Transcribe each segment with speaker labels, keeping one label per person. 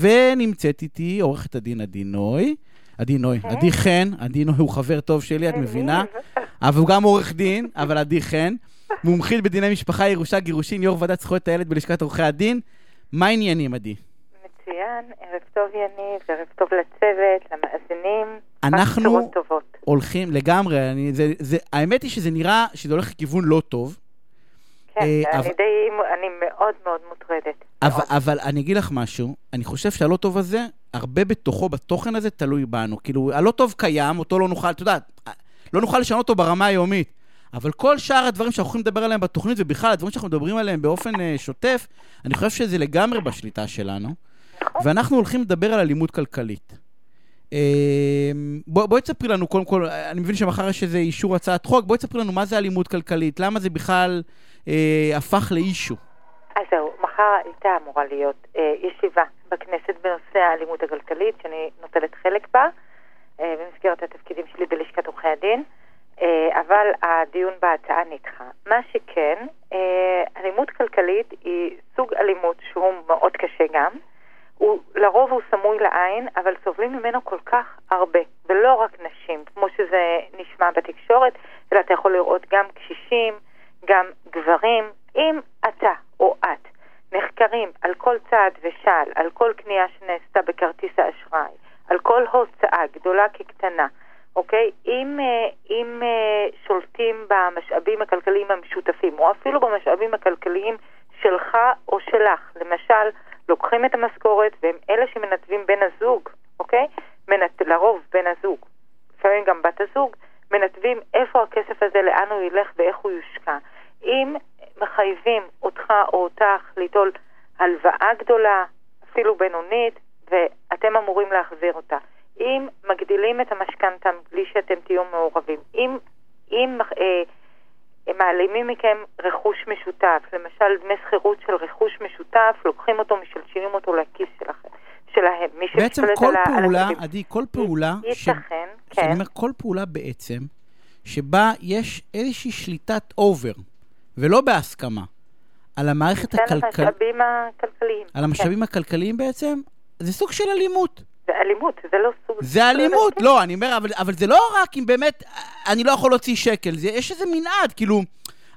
Speaker 1: ונמצאת איתי עורכת הדין עדי נוי. עדי נוי,
Speaker 2: כן.
Speaker 1: עדי חן, עדי נוי הוא חבר טוב שלי, את מבינה? אבל הוא גם עורך דין, אבל עדי חן. מומחית בדיני משפחה, ירושה, גירושין, יו"ר ועדת זכויות הילד בלשכת עורכי הדין. מה העניינים, עדי?
Speaker 2: מצוין, ערב טוב יניב, ערב טוב לצוות, למאזינים.
Speaker 1: אנחנו. הולכים לגמרי, אני, זה, זה, האמת היא שזה נראה שזה הולך לכיוון לא טוב,
Speaker 2: כן,
Speaker 1: אה,
Speaker 2: אני
Speaker 1: אבל-
Speaker 2: די, אני מאוד מאוד מוטרדת.
Speaker 1: אבל,
Speaker 2: מאוד.
Speaker 1: אבל אני אגיד לך משהו, אני חושב שהלא טוב הזה, הרבה בתוכו, בתוכן הזה, תלוי בנו. כאילו, הלא טוב קיים, אותו לא נוכל, את יודעת, לא נוכל לשנות אותו ברמה היומית. אבל כל שאר הדברים שאנחנו יכולים לדבר עליהם בתוכנית, ובכלל, הדברים שאנחנו מדברים עליהם באופן אה, שוטף, אני חושב שזה לגמרי בשליטה שלנו.
Speaker 2: נכון.
Speaker 1: ואנחנו הולכים לדבר על אלימות כלכלית. בוא, בואי תספרי לנו, קודם כל, אני מבין שמחר יש איזה אישור הצעת חוק, בואי תספרי לנו מה זה אלימות כלכלית, למה זה בכלל אה, הפך לאישו.
Speaker 2: אז זהו, מחר הייתה אמורה להיות אה, ישיבה בכנסת בנושא האלימות הכלכלית, שאני נוטלת חלק בה, אה, במסגרת התפקידים שלי בלשכת עורכי הדין, אה, אבל הדיון בהצעה נדחה. מה שכן, אה, אלימות כלכלית היא סוג אלימות שהוא מאוד קשה גם. הוא, לרוב הוא סמוי לעין, אבל סובלים ממנו כל כך הרבה, ולא רק נשים, כמו שזה נשמע בתקשורת, אלא אתה יכול לראות גם קשישים, גם גברים. אם אתה או את נחקרים על כל צעד ושעל, על כל קנייה שנעשתה בכרטיס האשראי, על כל הוצאה, גדולה כקטנה, אוקיי? אם, אה, אם אה, שולטים במשאבים הכלכליים המשותפים, או אפילו במשאבים הכלכליים שלך או שלך, למשל, לוקחים את המשכורת והם אלה שמנתבים בן הזוג, אוקיי? מנת... לרוב בן הזוג, לפעמים גם בת הזוג, מנתבים איפה הכסף הזה, לאן הוא ילך ואיך הוא יושקע. אם מחייבים אותך או אותך ליטול הלוואה גדולה, אפילו בינונית, ואתם אמורים להחזיר אותה. אם מגדילים את המשכנתה בלי שאתם תהיו מעורבים, אם, אם אה, הם מעלימים מכם רכוש משותף, למשל דמי שכירות של רכוש משותף, לוקחים אותו, משלשלים אותו לכיס שלכם, שלהם. מי
Speaker 1: בעצם כל
Speaker 2: על על
Speaker 1: פעולה,
Speaker 2: הכספים.
Speaker 1: עדי, כל פעולה, ש...
Speaker 2: ייתכן,
Speaker 1: שאני
Speaker 2: כן.
Speaker 1: אומר, כל פעולה בעצם, שבה יש איזושהי שליטת אובר, ולא בהסכמה, על המערכת
Speaker 2: כן,
Speaker 1: הכלכלית,
Speaker 2: המשאבים הכלכליים.
Speaker 1: על המשאבים הכלכליים בעצם, זה סוג של אלימות.
Speaker 2: זה אלימות, זה לא סוג...
Speaker 1: זה אלימות, לא, אני אומר, אבל, אבל זה לא רק אם באמת, אני לא יכול להוציא שקל, זה, יש איזה מנעד, כאילו,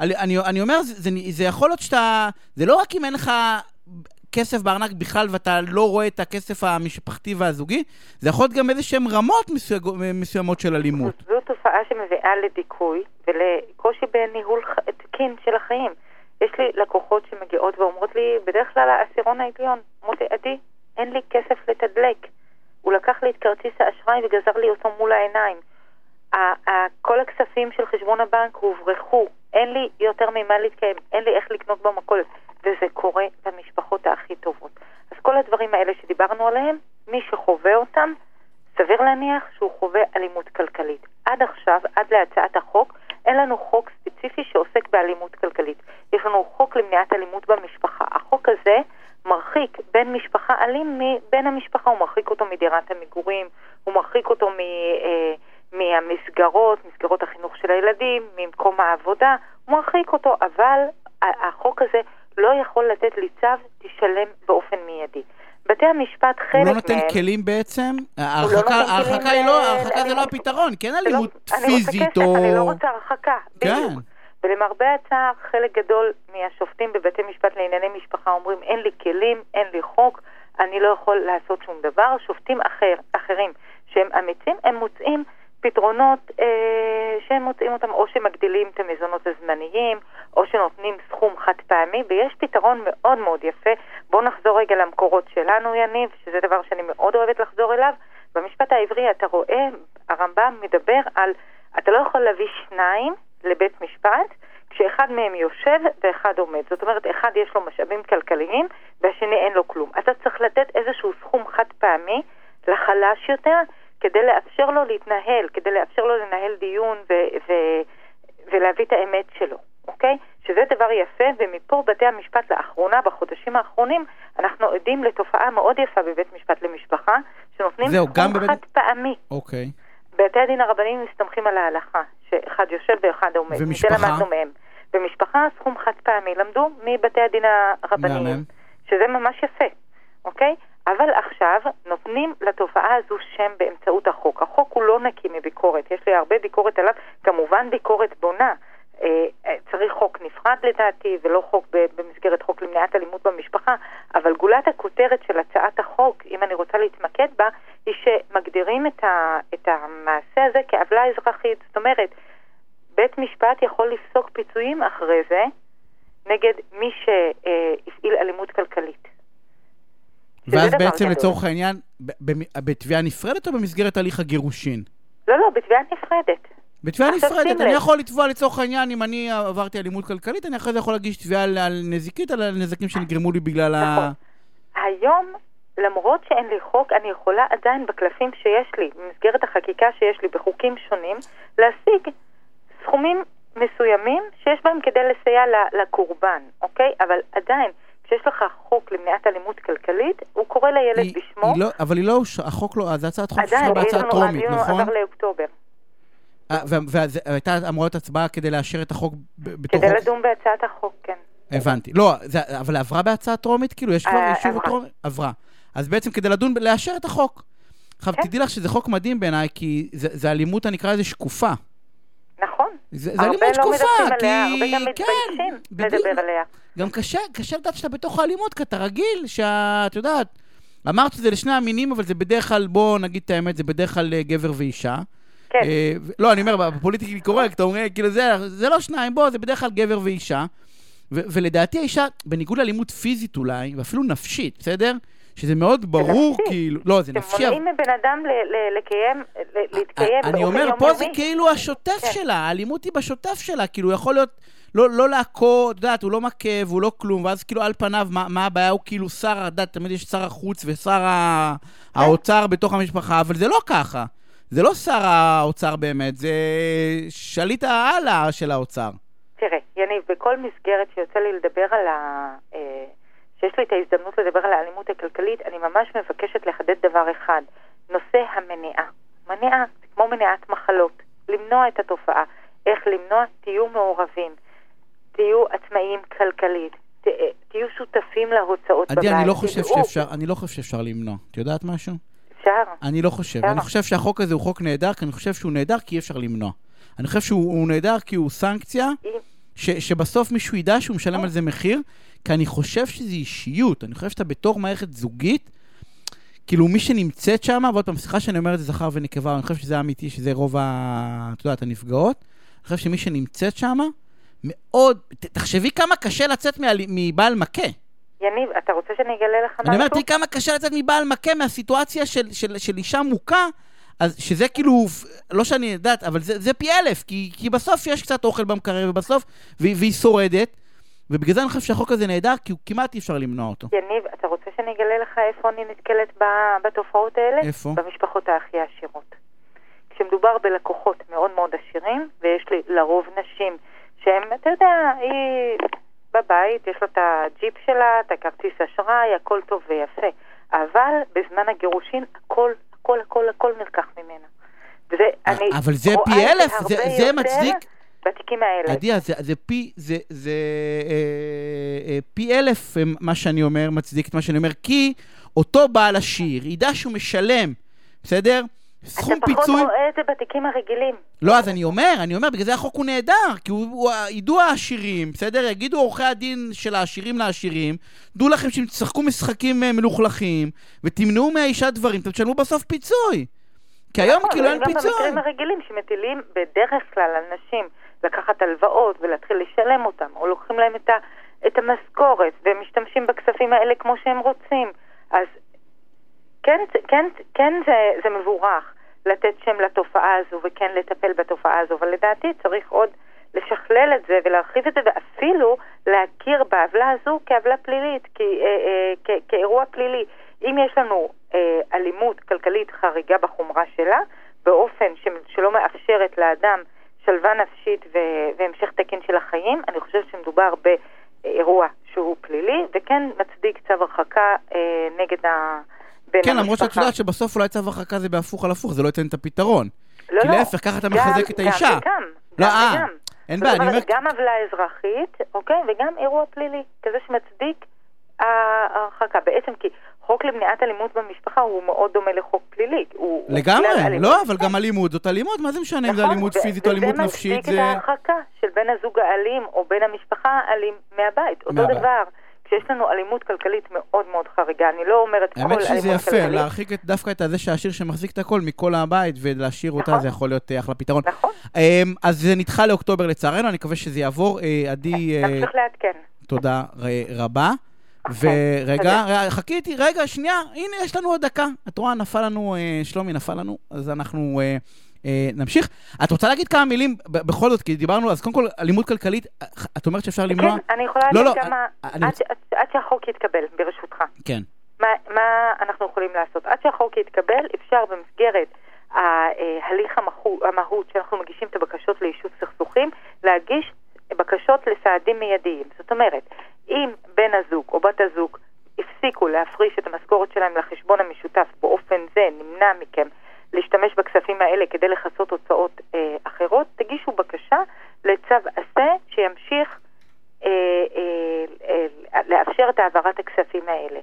Speaker 1: אני, אני, אני אומר, זה, זה, זה יכול להיות שאתה, זה לא רק אם אין לך כסף בארנק בכלל ואתה לא רואה את הכסף המשפחתי והזוגי, זה יכול להיות גם איזה שהן רמות מסויג, מסוימות של אלימות.
Speaker 2: זו תופעה שמביאה לדיכוי ולקושי בניהול תקין של החיים. יש לי לקוחות שמגיעות ואומרות לי, בדרך כלל העשירון העליון, לי, עדי, אין לי כסף לתדלק. הוא לקח לי את כרטיס האשראי וגזר לי אותו מול העיניים. כל הכספים של חשבון הבנק הוברחו, אין לי יותר ממה להתקיים, אין לי איך לקנות במכולת, וזה קורה במשפחות הכי טובות. אז כל הדברים האלה שדיברנו עליהם, מי שחווה אותם, סביר להניח שהוא חווה אלימות כלכלית. עד עכשיו, עד להצעת החוק, אין לנו חוק ספציפי שעוסק באלימות כלכלית. יש לנו חוק למניעת אלימות במשפחה. החוק הזה מרחיק בן משפחה אלים מבן המשפחה, הוא מרחיק אותו מדירת המגורים, הוא מרחיק אותו מ, אה, מהמסגרות, מסגרות החינוך של הילדים, ממקום העבודה, הוא מרחיק אותו, אבל החוק הזה לא יכול לתת לי צו, תשלם באופן מיידי. בתי המשפט, חלק
Speaker 1: הוא
Speaker 2: מהם...
Speaker 1: לא נותן כלים בעצם? ההרחקה
Speaker 2: נותן
Speaker 1: ההרחקה
Speaker 2: כלים
Speaker 1: היא לא,
Speaker 2: ל-
Speaker 1: ההרחקה זה לא
Speaker 2: לאלימות.
Speaker 1: הפתרון, כן
Speaker 2: זה לא-
Speaker 1: אלימות
Speaker 2: אני רוצה
Speaker 1: פיזית
Speaker 2: כסף,
Speaker 1: או...
Speaker 2: אני לא רוצה הרחקה.
Speaker 1: כן.
Speaker 2: בדיוק. ולמרבה הצער, חלק גדול מהשופטים בבתי משפט לענייני משפחה אומרים, אין לי כלים, אין לי חוק, אני לא יכול לעשות שום דבר. שופטים אחר, אחרים שהם אמיצים, הם מוצאים פתרונות אה, שהם מוצאים אותם, או שמגדילים את המזונות הזמניים, או שנותנים סכום חד פעמי, ויש פתרון מאוד מאוד יפה. בואו נחזור רגע למקורות שלנו, יניב, שזה דבר שאני מאוד אוהבת לחזור אליו. במשפט העברי אתה רואה, הרמב"ם מדבר על, אתה לא יכול להביא שניים לבית משפט, כשאחד מהם יושב ואחד עומד. זאת אומרת, אחד יש לו משאבים כלכליים והשני אין לו כלום. אתה צריך לתת איזשהו סכום חד פעמי לחלש יותר, כדי לאפשר לו להתנהל, כדי לאפשר לו לנהל דיון ו- ו- ולהביא את האמת שלו, אוקיי? שזה דבר יפה, ומפה בתי המשפט לאחרונה, בחודשים האחרונים, אנחנו עדים לתופעה מאוד יפה בבית משפט למשפחה, שנותנים סכום
Speaker 1: בבית-
Speaker 2: חד פעמי.
Speaker 1: אוקיי.
Speaker 2: בתי הדין הרבניים מסתמכים על ההלכה, שאחד יושב ואחד עומד.
Speaker 1: ומשפחה?
Speaker 2: זה למדנו מהם. במשפחה סכום חד פעמי, למדו מבתי הדין הרבניים.
Speaker 1: מהמם.
Speaker 2: שזה ממש יפה, אוקיי? אבל עכשיו נותנים לתופעה הזו שם באמצעות החוק. החוק הוא לא נקי מביקורת, יש לי הרבה ביקורת עליו, כמובן ביקורת בונה. אה, אה, צריך חוק נפרד לדעתי, ולא חוק במסגרת חוק למניעת אלימות במשפחה, אבל גולת הכותרת של הצעת החוק, אם אני רוצה להתמקד בה, היא שמגדירים את, ה, את המעשה הזה כעוולה אזרחית. זאת אומרת, בית משפט יכול לפסוק פיצויים אחרי זה נגד מי שהפעיל אלימות כלכלית.
Speaker 1: ואז בעצם גדול. לצורך העניין, בתביעה נפרדת או במסגרת הליך הגירושין?
Speaker 2: לא, לא, בתביעה נפרדת.
Speaker 1: בתביעה נפרדת, אני יכול לתבוע לצורך העניין, אם אני עברתי אלימות כלכלית, אני אחרי זה יכול להגיש תביעה על נזיקית, על נזקים שנגרמו לי בגלל ה... נכון.
Speaker 2: היום, למרות שאין לי חוק, אני יכולה עדיין בקלפים שיש לי, במסגרת החקיקה שיש לי בחוקים שונים, להשיג סכומים מסוימים שיש בהם כדי לסייע לקורבן, אוקיי? אבל עדיין, כשיש לך חוק למניעת אלימות כלכלית, הוא קורא לילד היא, בשמו.
Speaker 1: היא לא, אבל היא לא, החוק לא, זה הצעת חוק שלך בהצעת טרומית, נכון?
Speaker 2: עדיין, עבר לאוקטובר.
Speaker 1: אה, והייתה אמורה להיות הצבעה כדי לאשר את החוק בתוך...
Speaker 2: כדי לדון בהצעת החוק, כן.
Speaker 1: הבנתי. לא, זה, אבל עברה בהצעה טרומית? כאילו, יש כבר אה, אישור טרומית? עברה. אז בעצם כדי לדון, לאשר את החוק. עכשיו, כן. תדעי לך שזה חוק מדהים בעיניי, כי זה, זה אלימות, אני אקרא לזה שקופה.
Speaker 2: נכון.
Speaker 1: זה, זה אלימות לא שקופה, כי...
Speaker 2: עליה, הרבה גם מתביישים כן, לדבר עליה.
Speaker 1: גם קשה, קשה לדעת שאתה בתוך האלימות, כי אתה רגיל, שאת יודעת, אמרת שזה לשני המינים, אבל זה בדרך כלל, בוא נגיד את האמת, זה בדרך כלל אה, גבר ואישה.
Speaker 2: כן. אה,
Speaker 1: לא, אני אומר, בפוליטיקלי קורקט, אומרים, כאילו, זה, זה לא שניים, בוא, זה בדרך כלל גבר ואישה. ו- ולדעתי האישה, בניגוד לאלימות פיזית אולי, ואפילו נפשית, בסדר? שזה מאוד ברור, כאילו, לא, זה נפשי.
Speaker 2: שמונעים מבן אדם לקיים, להתקיים
Speaker 1: אני אומר, פה זה כאילו השוטף כן. שלה, האלימות היא בשוטף שלה, כאילו, יכול להיות, לא, לא להכות, את יודעת, הוא לא מכה והוא לא כלום, ואז כאילו על פניו, מה, מה הבעיה? הוא כאילו שר, את יודעת, תמיד יש שר החוץ ושר כן. האוצר בתוך המשפחה, אבל זה לא ככה. זה לא שר האוצר באמת, זה שליט העלה של האוצר.
Speaker 2: תראה, יניב, בכל מסגרת שיוצא לי לדבר על ה... אה, שיש לי את ההזדמנות לדבר על האלימות הכלכלית, אני ממש מבקשת לחדד דבר אחד, נושא המניעה. מניעה, זה כמו מניעת מחלות, למנוע את התופעה. איך למנוע? תהיו מעורבים, תהיו עצמאיים כלכלית, ת, תהיו שותפים להוצאות
Speaker 1: עדי, בבית. עדי, אני לא חושב שאפשר, אני לא חושב שאפשר למנוע. את יודעת משהו?
Speaker 2: אפשר.
Speaker 1: אני לא חושב. אפשר. אני חושב שהחוק הזה הוא חוק נהדר, כי אני חושב שהוא נהדר כי אי אפשר למנוע. אני חושב שהוא נהדר כי הוא סנקציה, ש, שבסוף מישהו ידע שהוא משלם על זה מחיר, כי אני חושב שזה אישיות. אני חושב שאתה בתור מערכת זוגית, כאילו מי שנמצאת שם, ועוד פעם, סליחה שאני אומר את זה זכר ונקבה, אני חושב שזה אמיתי, שזה רוב ה... את יודעת, הנפגעות. אני חושב שמי שנמצאת שם, מאוד... תחשבי כמה קשה לצאת מבעל מכה.
Speaker 2: יניב, אתה רוצה שאני אגלה לך משהו?
Speaker 1: אני אומר, תראי כמה קשה לצאת מבעל מכה מהסיטואציה של, של, של אישה מוכה, אז שזה כאילו, לא שאני יודעת, אבל זה, זה פי אלף, כי, כי בסוף יש קצת אוכל במקרר, ובסוף, והיא, והיא שורדת, ובגלל זה אני חושב שהחוק הזה נהדר, כי הוא כמעט אי אפשר למנוע אותו.
Speaker 2: יניב, אתה רוצה שאני אגלה לך איפה אני נתקלת בתופעות האלה?
Speaker 1: איפה?
Speaker 2: במשפחות הכי עשירות. כשמדובר בלקוחות מאוד מאוד עשירים, ויש לי לרוב נשים שהן, אתה יודע, היא בבית, יש לה את הג'יפ שלה, את הכרטיס אשראי, הכל טוב ויפה. אבל בזמן הגירושין הכל, הכל, הכל, הכל נלקח ממנה. וזה, אני
Speaker 1: אבל זה פי אלף, זה, זה מצדיק...
Speaker 2: בתיקים האלה.
Speaker 1: עדיה, זה, זה פי, זה, זה אה, אה, פי אלף אה, מה שאני אומר, מצדיק את מה שאני אומר, כי אותו בעל עשיר ידע שהוא משלם, בסדר? סכום פיצוי... אתה פחות
Speaker 2: רואה את זה בתיקים הרגילים.
Speaker 1: לא, אז אני אומר, אני אומר, בגלל זה החוק הוא נהדר, כי הוא, הוא ידעו העשירים, בסדר? יגידו עורכי הדין של העשירים לעשירים, דעו לכם שאם תשחקו משחקים אה, מלוכלכים, ותמנעו מהאישה דברים, אתם תשלמו בסוף פיצוי. כי היום נכון, כאילו אין פיצוי.
Speaker 2: גם במקרים הרגילים שמטילים בדרך כלל על נשים לקחת הלוואות ולהתחיל לשלם אותם, או לוקחים להם את, ה, את המשכורת, והם משתמשים בכספים האלה כמו שהם רוצים. אז כן, כן, כן זה, זה מבורך לתת שם לתופעה הזו וכן לטפל בתופעה הזו, אבל לדעתי צריך עוד לשכלל את זה ולהרחיב את זה ואפילו להכיר בעוולה הזו כעוולה פלילית, כ, אה, אה, כ, כאירוע פלילי. אם יש לנו אה, אלימות כלכלית חריגה בחומרה שלה, באופן ש, שלא מאפשרת לאדם שלווה נפשית ו- והמשך תקין של החיים, אני חושבת שמדובר באירוע שהוא פלילי וכן מצדיק צו הרחקה אה, נגד ה...
Speaker 1: כן, למרות שאת יודעת שבסוף אולי צו הרחקה זה בהפוך על הפוך, זה לא ייתן את הפתרון.
Speaker 2: לא,
Speaker 1: כי
Speaker 2: לא.
Speaker 1: להפך, ככה אתה מחזק את האישה.
Speaker 2: גם וגם. לא,
Speaker 1: אה, אין בעיה, אני אומר...
Speaker 2: גם עוולה אזרחית, אוקיי? וגם אירוע פלילי, כזה שמצדיק ההרחקה. בעצם כי חוק למניעת אלימות במשפחה הוא מאוד דומה לחוק פלילי.
Speaker 1: לגמרי, לא. אבל גם אלימות זאת אלימות, מה זה משנה אם זה
Speaker 2: נכון,
Speaker 1: אלימות
Speaker 2: ו-
Speaker 1: פיזית או אלימות נפשית,
Speaker 2: וזה מצדיק
Speaker 1: זה...
Speaker 2: את ההרחקה של בן הזוג האלים או בן המשפחה האלים מהבית. אותו. דבר, כשיש לנו אלימות כלכלית מאוד מאוד חריגה, אני לא אומרת כל
Speaker 1: האמת
Speaker 2: אלימות
Speaker 1: שזה
Speaker 2: כלכלית.
Speaker 1: יפה, להרחיק את- דווקא את הזה שהשיר שמחזיק את הכל מכל הבית ולהשאיר אותה,
Speaker 2: נכון.
Speaker 1: זה יכול להיות אה, אחלה פתרון.
Speaker 2: נכון,
Speaker 1: אמ, אז זה נדחה לאוקטובר לצערנו, אני מקווה שזה יעבור. אה, עדי, אה,
Speaker 2: נמשיך לעדכן.
Speaker 1: תודה רבה.
Speaker 2: אוקיי,
Speaker 1: ורגע. רגע, חכי איתי, רגע, שנייה, הנה, יש לנו עוד דקה. את רואה, נפל לנו, שלומי נפל לנו, אז אנחנו נמשיך. את רוצה להגיד כמה מילים, בכל זאת, כי דיברנו, אז קודם כל, אלימות כלכלית, אה, את אומרת שאפשר למנוע?
Speaker 2: כן, אני יכולה
Speaker 1: לא,
Speaker 2: להגיד
Speaker 1: לא,
Speaker 2: כמה...
Speaker 1: אני
Speaker 2: עד שהחוק יתקבל, ברשותך.
Speaker 1: כן.
Speaker 2: מה, מה אנחנו יכולים לעשות? עד שהחוק יתקבל, אפשר במסגרת ההליך המהות, המהות שאנחנו מגישים את הבקשות ליישוב סכסוכים, להגיש בקשות לסעדים מיידיים. זאת אומרת, אם בן הזוג או בת הזוג הפסיקו להפריש את המשכורת שלהם לחשבון המשותף באופן זה, נמנע מכם להשתמש בכספים האלה כדי לכסות הוצאות אה, אחרות, תגישו בקשה לצו עשה שימשיך אה, אה, אה, לאפשר את העברת הכספים האלה.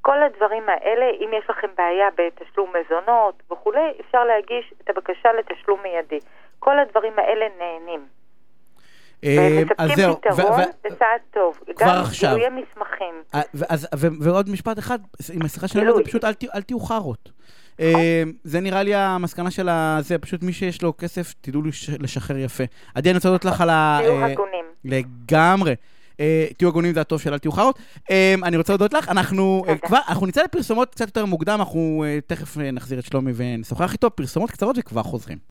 Speaker 2: כל הדברים האלה, אם יש לכם בעיה בתשלום מזונות וכולי, אפשר להגיש את הבקשה לתשלום מיידי. כל הדברים האלה נהנים.
Speaker 1: אה, אז
Speaker 2: ומספקים
Speaker 1: זהו. ו-
Speaker 2: פתרון
Speaker 1: ו-
Speaker 2: זה צעד טוב.
Speaker 1: כבר
Speaker 2: גם
Speaker 1: עכשיו.
Speaker 2: גילויי מסמכים.
Speaker 1: אה, ועוד משפט אחד, עם השיחה שלנו. זה פשוט אל תהיו חארות. אה, זה נראה לי המסקנה של ה... זה פשוט מי שיש לו כסף, תדעו לש- לשחרר יפה. עדי, אני רוצה להודות לך על ה...
Speaker 2: תהיו
Speaker 1: אה,
Speaker 2: הגונים.
Speaker 1: לגמרי. אה, תהיו הגונים זה הטוב של אל תהיו חארות. אה, אני רוצה להודות לך, אנחנו. כבר, אנחנו נצא לפרסומות קצת יותר מוקדם, אנחנו תכף נחזיר את שלומי ונשוחח איתו, פרסומות קצרות וכבר חוזרים.